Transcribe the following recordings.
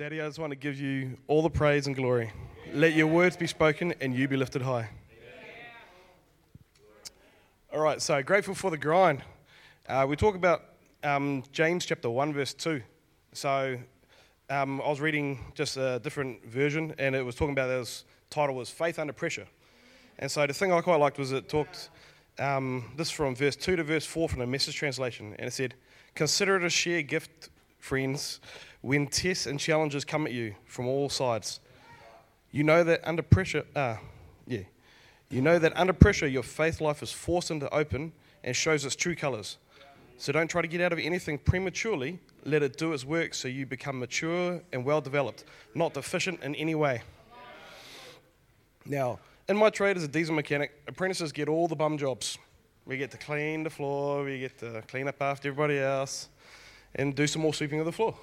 Daddy, I just want to give you all the praise and glory. Let your words be spoken and you be lifted high. All right, so grateful for the grind. Uh, we talk about um, James chapter 1, verse 2. So um, I was reading just a different version, and it was talking about this title was Faith Under Pressure. And so the thing I quite liked was it talked, um, this from verse 2 to verse 4 from the message translation, and it said, Consider it a sheer gift, friends when tests and challenges come at you from all sides, you know that under pressure, uh, yeah, you know that under pressure your faith life is forced into open and shows its true colors. So don't try to get out of anything prematurely. Let it do its work so you become mature and well developed, not deficient in any way. Now, in my trade as a diesel mechanic, apprentices get all the bum jobs. We get to clean the floor, we get to clean up after everybody else, and do some more sweeping of the floor.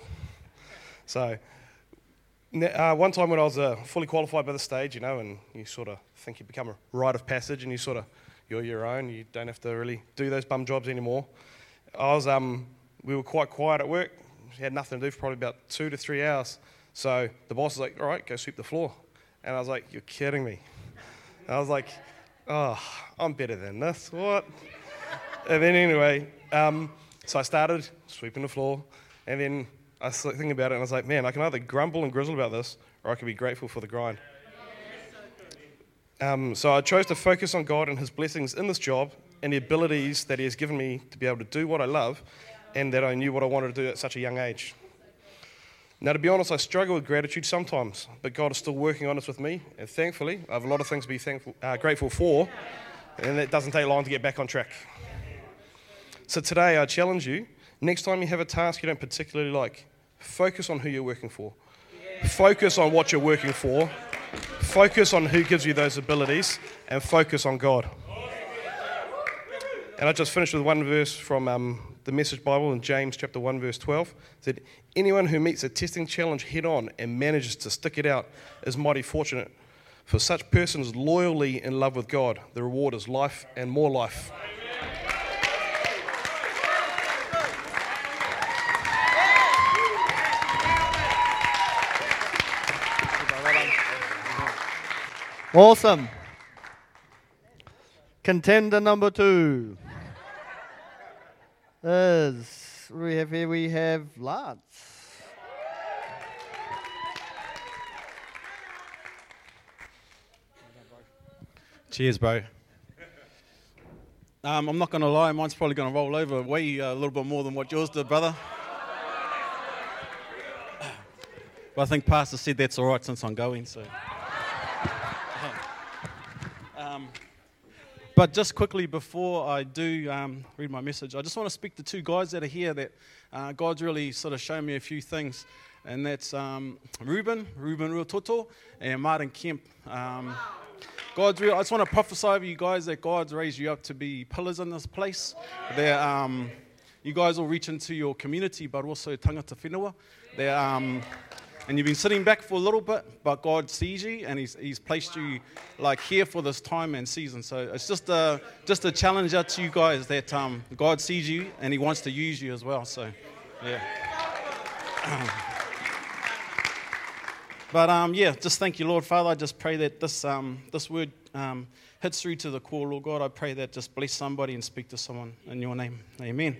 So, uh, one time when I was uh, fully qualified by the stage, you know, and you sort of think you become a rite of passage and you sort of, you're your own, you don't have to really do those bum jobs anymore. I was, um, we were quite quiet at work, had nothing to do for probably about two to three hours. So the boss was like, all right, go sweep the floor. And I was like, you're kidding me. And I was like, oh, I'm better than this, what? and then anyway, um, so I started sweeping the floor, and then I was thinking about it and I was like, man, I can either grumble and grizzle about this or I can be grateful for the grind. Um, so I chose to focus on God and His blessings in this job and the abilities that He has given me to be able to do what I love and that I knew what I wanted to do at such a young age. Now, to be honest, I struggle with gratitude sometimes, but God is still working on this with me, and thankfully, I have a lot of things to be thankful, uh, grateful for, and it doesn't take long to get back on track. So today, I challenge you Next time you have a task you don't particularly like, focus on who you're working for. Focus on what you're working for. Focus on who gives you those abilities and focus on God. And I just finished with one verse from um, the Message Bible in James chapter 1, verse 12. It said, Anyone who meets a testing challenge head on and manages to stick it out is mighty fortunate. For such persons loyally in love with God, the reward is life and more life. Awesome. Contender number two is we have here we have Lance. Cheers, bro. Um, I'm not going to lie, mine's probably going to roll over way uh, a little bit more than what yours did, brother. but I think Pastor said that's all right since I'm going, so. But just quickly before I do um, read my message, I just want to speak to two guys that are here that uh, God's really sort of shown me a few things. And that's um, Ruben, Ruben Ruototo, and Martin Kemp. Um, God's real. I just want to prophesy over you guys that God's raised you up to be pillars in this place. That um, you guys will reach into your community, but also tangata whenua. That um, and you've been sitting back for a little bit, but God sees you and He's, he's placed you like here for this time and season. So it's just a, just a challenge out to you guys that um, God sees you and He wants to use you as well. So, yeah. but um, yeah, just thank you, Lord Father. I just pray that this, um, this word um, hits through to the core, Lord God. I pray that just bless somebody and speak to someone in your name. Amen. Amen.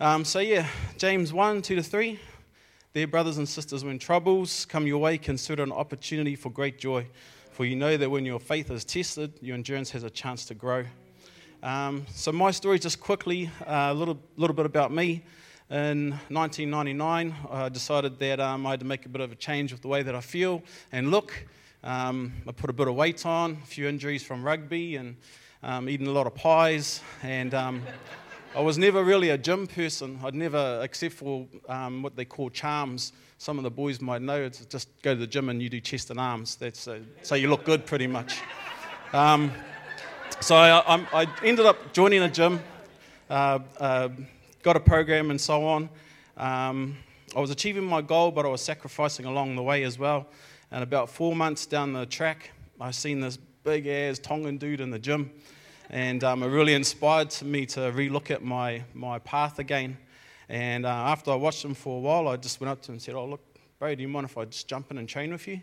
Um, so, yeah, James 1 2 to 3. Dear brothers and sisters, when troubles come your way, consider an opportunity for great joy. For you know that when your faith is tested, your endurance has a chance to grow. Um, so, my story, just quickly, uh, a little, little bit about me. In 1999, I decided that um, I had to make a bit of a change with the way that I feel and look. Um, I put a bit of weight on, a few injuries from rugby, and um, eating a lot of pies. And um, I was never really a gym person. I'd never, except for um, what they call charms. Some of the boys might know it's just go to the gym and you do chest and arms. That's uh, so you look good, pretty much. Um, so I, I, ended up joining a gym, uh, uh, got a program, and so on. Um, I was achieving my goal, but I was sacrificing along the way as well. And about four months down the track, I seen this big ass Tongan dude in the gym and um, it really inspired me to relook at my, my path again. And uh, after I watched him for a while, I just went up to him and said, Oh, look, Bro, do you mind if I just jump in and train with you?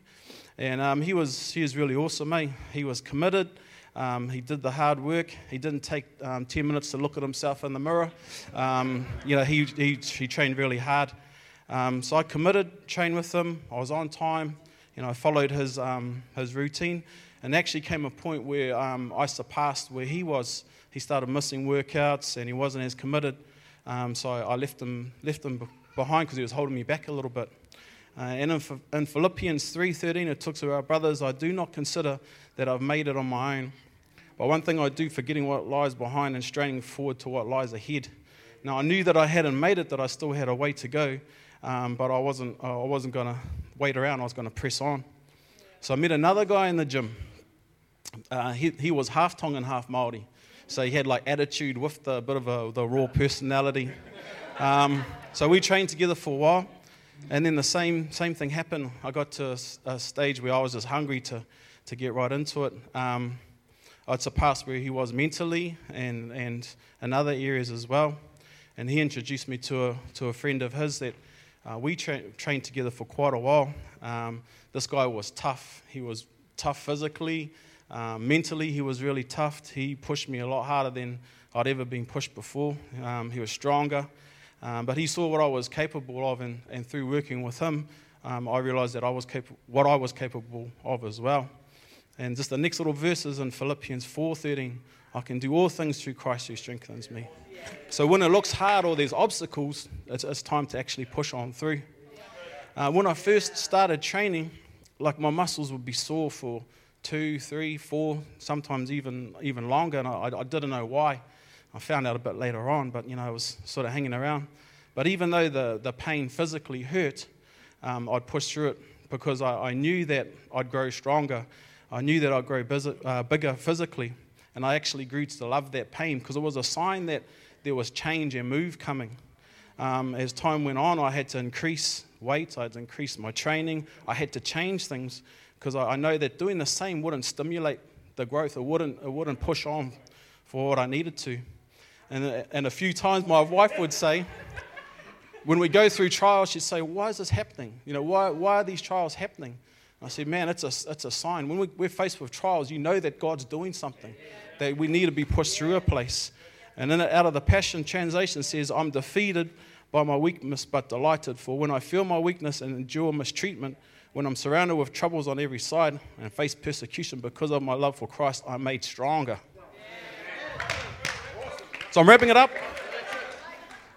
And um, he, was, he was really awesome, eh? He was committed. Um, he did the hard work. He didn't take um, 10 minutes to look at himself in the mirror. Um, you know, he, he, he trained really hard. Um, so I committed, trained with him. I was on time. You know, I followed his, um, his routine. And actually came a point where um, I surpassed where he was. He started missing workouts and he wasn't as committed. Um, so I left him, left him behind because he was holding me back a little bit. Uh, and in, in Philippians 3.13, it talks about, brothers, I do not consider that I've made it on my own. But one thing I do, forgetting what lies behind and straining forward to what lies ahead. Now, I knew that I hadn't made it, that I still had a way to go, um, but I wasn't, I wasn't going to wait around. I was going to press on. So I met another guy in the gym. Uh, he, he was half Tongan, half Maori. So he had like attitude with the bit of a, the raw personality. Um, so we trained together for a while. And then the same, same thing happened. I got to a, a stage where I was just hungry to, to get right into it. Um, I'd surpassed where he was mentally and, and in other areas as well. And he introduced me to a, to a friend of his that uh, we tra- trained together for quite a while. Um, this guy was tough. He was tough physically, um, mentally, he was really tough. He pushed me a lot harder than I'd ever been pushed before. Um, he was stronger. Um, but he saw what I was capable of, and, and through working with him, um, I realized that I was what I was capable of as well. And just the next little verses in Philippians 4:13, I can do all things through Christ who strengthens me. So when it looks hard or there's obstacles, it's, it's time to actually push on through. Uh, when I first started training, like my muscles would be sore for two, three, four, sometimes even even longer, and I, I didn't know why. I found out a bit later on, but you know, I was sort of hanging around. But even though the, the pain physically hurt, um, I'd push through it because I, I, knew that I'd grow stronger. I knew that I'd grow busy, uh, bigger physically. And I actually grew to love that pain because it was a sign that there was change and move coming. Um, as time went on, I had to increase weight, I had to increase my training, I had to change things because I, I know that doing the same wouldn't stimulate the growth, it wouldn't, it wouldn't push on for what I needed to. And, and a few times my wife would say, when we go through trials, she'd say, Why is this happening? You know, why, why are these trials happening? I said, Man, it's a, it's a sign. When we, we're faced with trials, you know that God's doing something, that we need to be pushed through a place. And then out of the Passion Translation says, I'm defeated by my weakness, but delighted. For when I feel my weakness and endure mistreatment, when I'm surrounded with troubles on every side and face persecution because of my love for Christ, I'm made stronger. So I'm wrapping it up.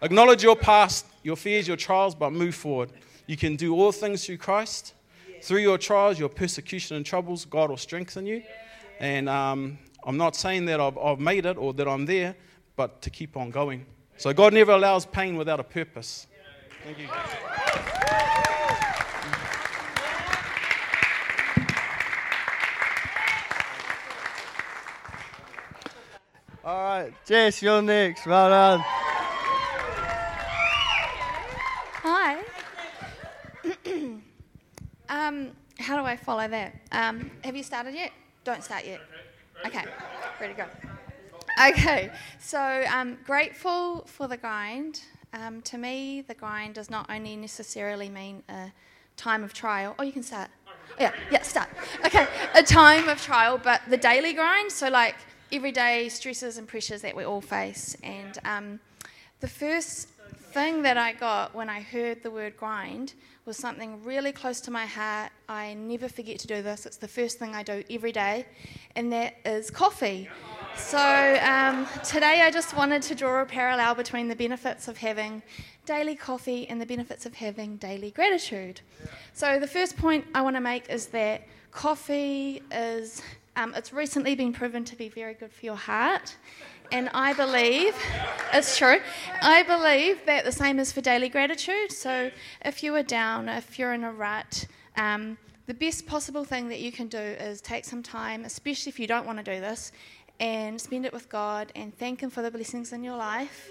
Acknowledge your past, your fears, your trials, but move forward. You can do all things through Christ. Through your trials, your persecution and troubles, God will strengthen you. And um, I'm not saying that I've, I've made it or that I'm there, but to keep on going. So God never allows pain without a purpose. Thank you. All right, Jess, you're next. Well done. Hi. um, how do I follow that? Um, have you started yet? Don't start yet. Okay, ready to go. Okay, so um, grateful for the grind. Um, to me, the grind does not only necessarily mean a time of trial. Oh, you can start. Yeah, yeah, start. Okay, a time of trial, but the daily grind. So, like, everyday stresses and pressures that we all face. And um, the first thing that I got when I heard the word grind was something really close to my heart. I never forget to do this. It's the first thing I do every day, and that is coffee. So um, today I just wanted to draw a parallel between the benefits of having daily coffee and the benefits of having daily gratitude. So the first point I want to make is that coffee is um, it's recently been proven to be very good for your heart. And I believe, it's true, I believe that the same is for daily gratitude. So if you are down, if you're in a rut, um, the best possible thing that you can do is take some time, especially if you don't want to do this, and spend it with God and thank Him for the blessings in your life.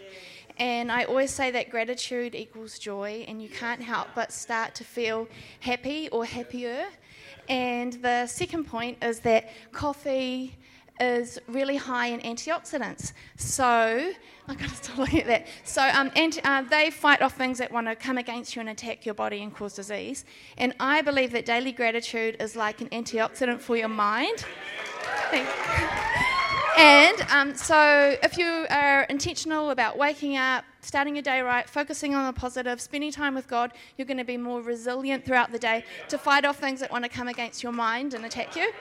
And I always say that gratitude equals joy, and you can't help but start to feel happy or happier and the second point is that coffee is really high in antioxidants. So, I've got to stop looking at that. So, um, uh, they fight off things that want to come against you and attack your body and cause disease. And I believe that daily gratitude is like an antioxidant for your mind. And um, so, if you are intentional about waking up, starting your day right, focusing on the positive, spending time with God, you're going to be more resilient throughout the day to fight off things that want to come against your mind and attack you.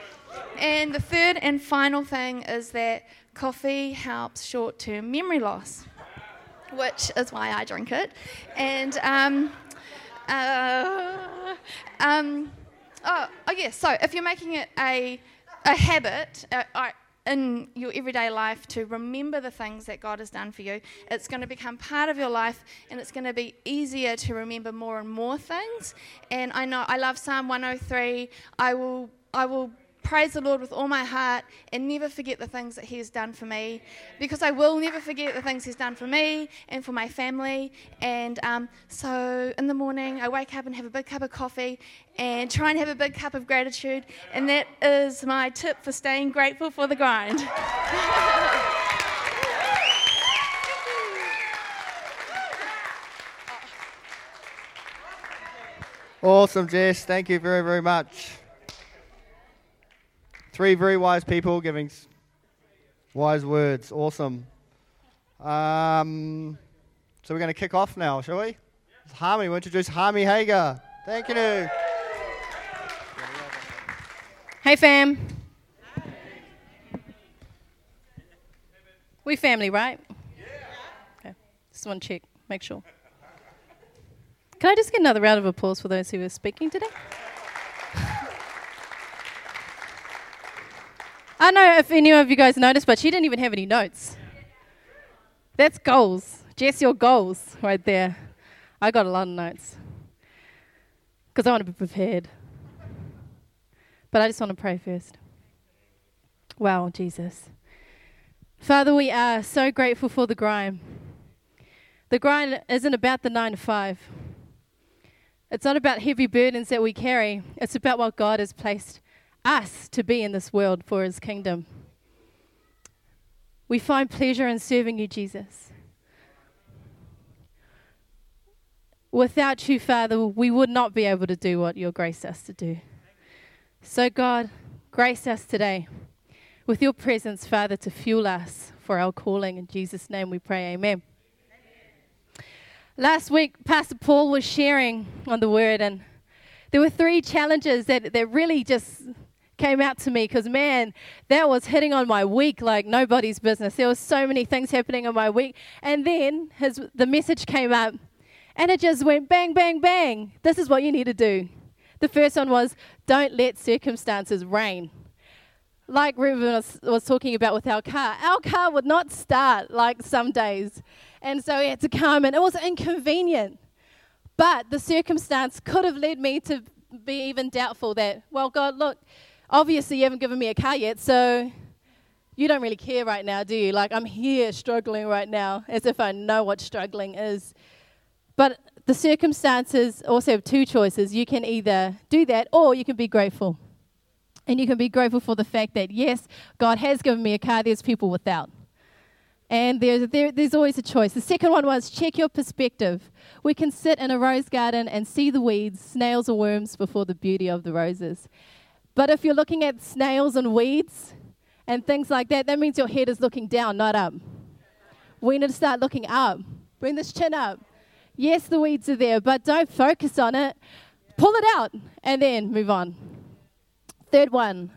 And the third and final thing is that coffee helps short term memory loss, which is why I drink it. And, um, uh, um, oh, oh, yeah, so if you're making it a, a habit, uh, in your everyday life to remember the things that God has done for you. It's going to become part of your life and it's going to be easier to remember more and more things. And I know I love Psalm 103. I will I will praise the Lord with all my heart and never forget the things that He has done for me because I will never forget the things He's done for me and for my family. And um, so in the morning, I wake up and have a big cup of coffee and try and have a big cup of gratitude. And that is my tip for staying grateful for the grind. Awesome, Jess. Thank you very, very much. Three very wise people giving wise words. Awesome. Um, so we're going to kick off now, shall we? Harmy, we'll introduce Harmy Hager. Thank you. Hey, fam. We family, right? Yeah. Okay. Just want to check, make sure. Can I just get another round of applause for those who are speaking today? I don't know if any of you guys noticed, but she didn't even have any notes. That's goals. Jess, your goals right there. I got a lot of notes because I want to be prepared. But I just want to pray first. Wow, Jesus. Father, we are so grateful for the grind. The grind isn't about the nine to five. It's not about heavy burdens that we carry. It's about what God has placed us to be in this world for His kingdom. We find pleasure in serving you, Jesus. Without you, Father, we would not be able to do what you're graced us to do. So, God, grace us today with your presence, Father, to fuel us for our calling. In Jesus' name we pray, amen. Last week, Pastor Paul was sharing on the word, and there were three challenges that, that really just came out to me because, man, that was hitting on my week like nobody's business. There were so many things happening in my week. And then his, the message came up, and it just went bang, bang, bang. This is what you need to do. The first one was don't let circumstances reign. Like Ruben was, was talking about with our car, our car would not start like some days. And so we had to come, and it was inconvenient. But the circumstance could have led me to be even doubtful that, well, God, look, obviously you haven't given me a car yet, so you don't really care right now, do you? Like, I'm here struggling right now, as if I know what struggling is. But the circumstances also have two choices. You can either do that or you can be grateful. And you can be grateful for the fact that, yes, God has given me a car, there's people without. And there's, there, there's always a choice. The second one was check your perspective. We can sit in a rose garden and see the weeds, snails or worms, before the beauty of the roses. But if you're looking at snails and weeds and things like that, that means your head is looking down, not up. We need to start looking up. Bring this chin up. Yes, the weeds are there, but don't focus on it. Pull it out and then move on. Third one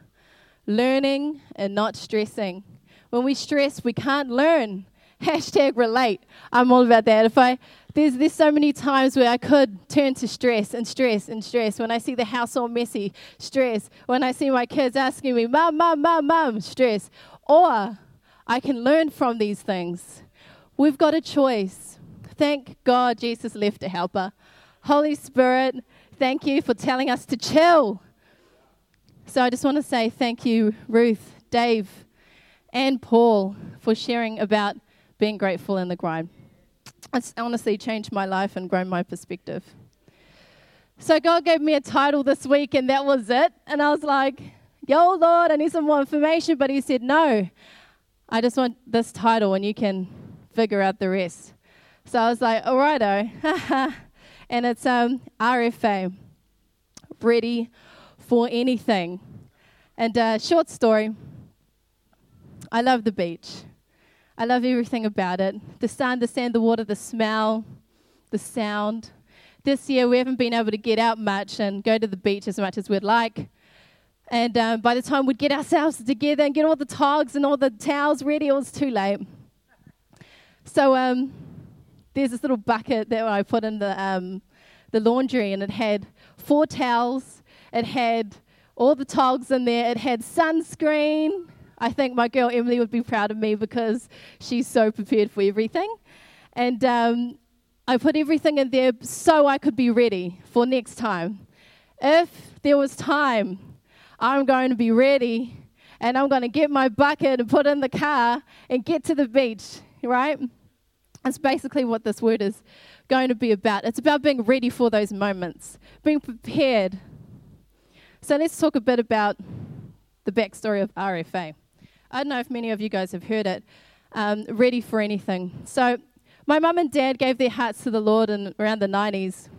learning and not stressing. When we stress, we can't learn. Hashtag relate. I'm all about that. If I there's there's so many times where I could turn to stress and stress and stress. When I see the house all messy, stress. When I see my kids asking me, "Mom, mom, mom, mom," stress. Or I can learn from these things. We've got a choice. Thank God Jesus left a helper. Holy Spirit, thank you for telling us to chill. So I just want to say thank you, Ruth, Dave, and Paul, for sharing about being grateful in the grind. It's honestly changed my life and grown my perspective. So God gave me a title this week, and that was it. And I was like, Yo, Lord, I need some more information. But he said, No, I just want this title and you can figure out the rest. So I was like, All righto. and it's um, RFA, ready for anything. And uh, short story I love the beach. I love everything about it the sun, the sand, the water, the smell, the sound. This year, we haven't been able to get out much and go to the beach as much as we'd like. And um, by the time we'd get ourselves together and get all the togs and all the towels ready, it was too late. So um, there's this little bucket that I put in the, um, the laundry, and it had four towels, it had all the togs in there, it had sunscreen. I think my girl Emily would be proud of me because she's so prepared for everything. And um, I put everything in there so I could be ready for next time. If there was time, I'm going to be ready and I'm going to get my bucket and put in the car and get to the beach, right? That's basically what this word is going to be about. It's about being ready for those moments, being prepared. So let's talk a bit about the backstory of RFA. I don't know if many of you guys have heard it. Um, ready for anything. So my mum and dad gave their hearts to the Lord in around the 90s,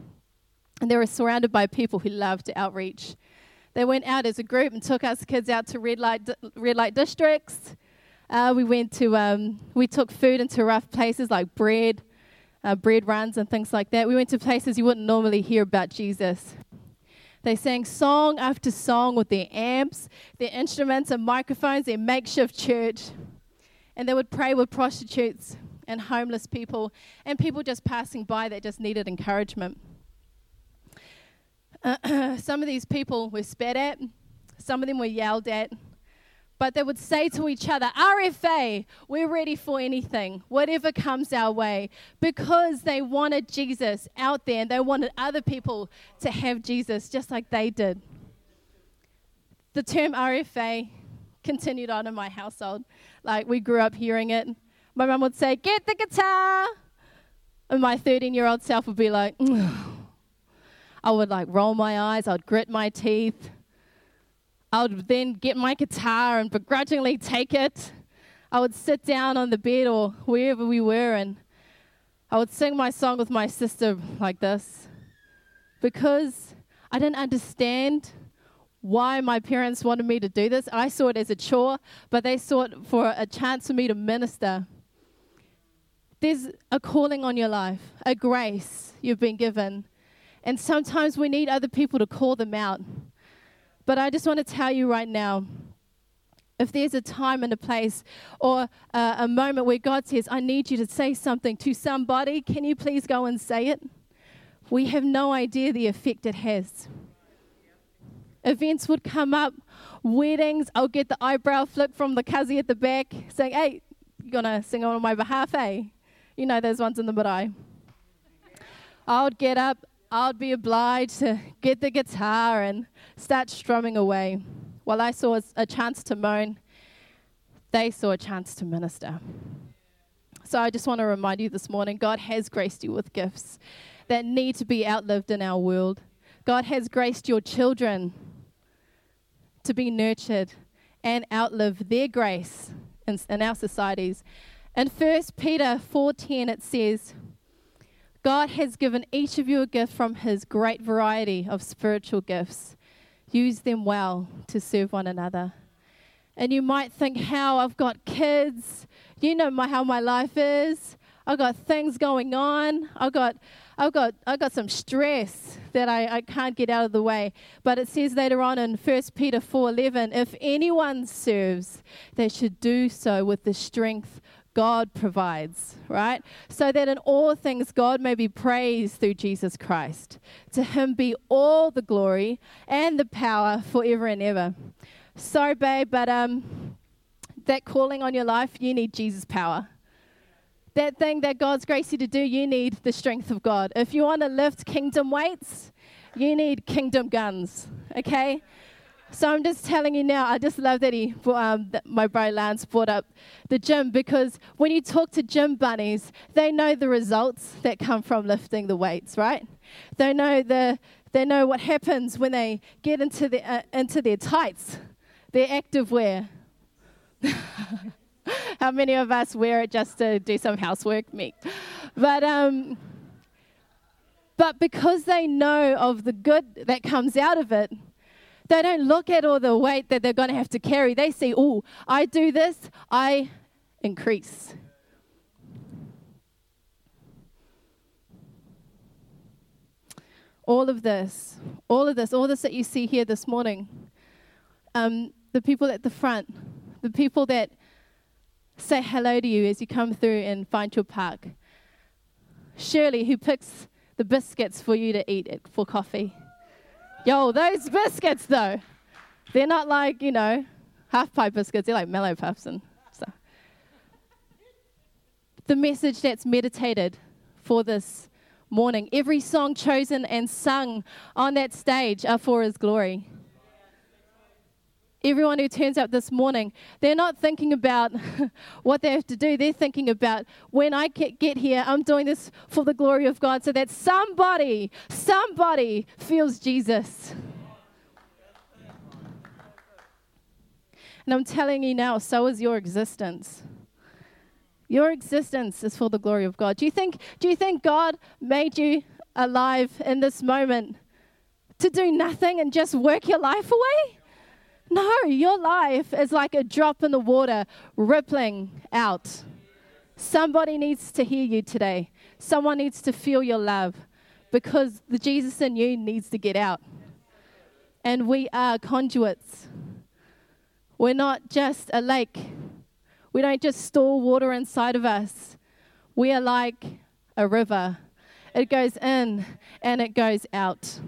and they were surrounded by people who loved outreach. They went out as a group and took us kids out to red light, red light districts. Uh, we went to, um, we took food into rough places like bread, uh, bread runs and things like that. We went to places you wouldn't normally hear about Jesus. They sang song after song with their amps, their instruments and microphones, their makeshift church. And they would pray with prostitutes and homeless people and people just passing by that just needed encouragement. Uh, some of these people were spat at, some of them were yelled at, but they would say to each other, RFA, we're ready for anything, whatever comes our way, because they wanted Jesus out there and they wanted other people to have Jesus just like they did. The term RFA continued on in my household. Like we grew up hearing it my mum would say, Get the guitar. And my 13 year old self would be like, I would like roll my eyes, I'd grit my teeth. I would then get my guitar and begrudgingly take it. I would sit down on the bed or wherever we were and I would sing my song with my sister like this because I didn't understand why my parents wanted me to do this. I saw it as a chore, but they saw it for a chance for me to minister. There's a calling on your life, a grace you've been given. And sometimes we need other people to call them out. But I just want to tell you right now if there's a time and a place or uh, a moment where God says, I need you to say something to somebody, can you please go and say it? We have no idea the effect it has. Events would come up, weddings, I'll get the eyebrow flick from the cousin at the back saying, Hey, you're gonna sing on my behalf, eh? You know those ones in the marae. I would get up, I would be obliged to get the guitar and start strumming away. While I saw a chance to moan, they saw a chance to minister. So I just want to remind you this morning God has graced you with gifts that need to be outlived in our world. God has graced your children to be nurtured and outlive their grace in, in our societies in 1 Peter 4:10 it says, God has given each of you a gift from his great variety of spiritual gifts. Use them well to serve one another. And you might think, how I've got kids, you know my, how my life is. I've got things going on. I've got, I've got, I've got some stress that I, I can't get out of the way. But it says later on in 1 Peter 4:11, if anyone serves, they should do so with the strength God provides, right? So that in all things God may be praised through Jesus Christ. To him be all the glory and the power forever and ever. Sorry, babe, but um, that calling on your life, you need Jesus' power. That thing that God's graced you to do, you need the strength of God. If you want to lift kingdom weights, you need kingdom guns, okay? So I'm just telling you now, I just love that he, um, that my bro Lance brought up the gym because when you talk to gym bunnies, they know the results that come from lifting the weights, right? They know the, they know what happens when they get into, the, uh, into their tights. their active wear. How many of us wear it just to do some housework? Me. But um, but because they know of the good that comes out of it, they don't look at all the weight that they're going to have to carry. They see, oh, I do this, I increase. All of this, all of this, all this that you see here this morning, um, the people at the front, the people that say hello to you as you come through and find your park. Shirley, who picks the biscuits for you to eat for coffee. Yo, those biscuits though, they're not like, you know, half pipe biscuits, they're like Mallowpuffs and stuff. The message that's meditated for this morning, every song chosen and sung on that stage are for His glory everyone who turns up this morning, they're not thinking about what they have to do. They're thinking about when I get here, I'm doing this for the glory of God so that somebody, somebody feels Jesus. And I'm telling you now, so is your existence. Your existence is for the glory of God. Do you think, do you think God made you alive in this moment to do nothing and just work your life away? No, your life is like a drop in the water rippling out. Somebody needs to hear you today. Someone needs to feel your love because the Jesus in you needs to get out. And we are conduits. We're not just a lake. We don't just store water inside of us. We are like a river. It goes in and it goes out.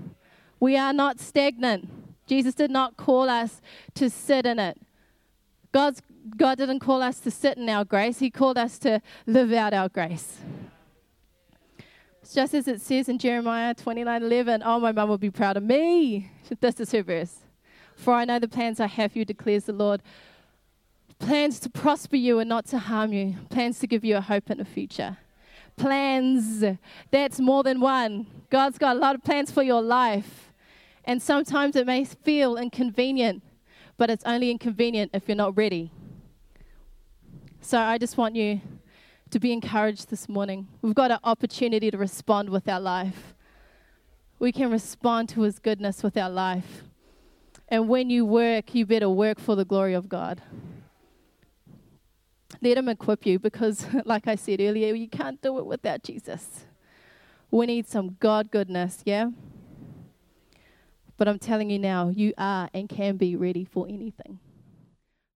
We are not stagnant. Jesus did not call us to sit in it. God's, God didn't call us to sit in our grace, He called us to live out our grace. Just as it says in Jeremiah 29 11, oh, my mum will be proud of me. This is her verse. For I know the plans I have for you, declares the Lord. Plans to prosper you and not to harm you, plans to give you a hope and a future. Plans, that's more than one. God's got a lot of plans for your life. And sometimes it may feel inconvenient, but it's only inconvenient if you're not ready. So I just want you to be encouraged this morning. We've got an opportunity to respond with our life. We can respond to His goodness with our life. And when you work, you better work for the glory of God. Let Him equip you because, like I said earlier, you can't do it without Jesus. We need some God goodness, yeah? But I'm telling you now, you are and can be ready for anything.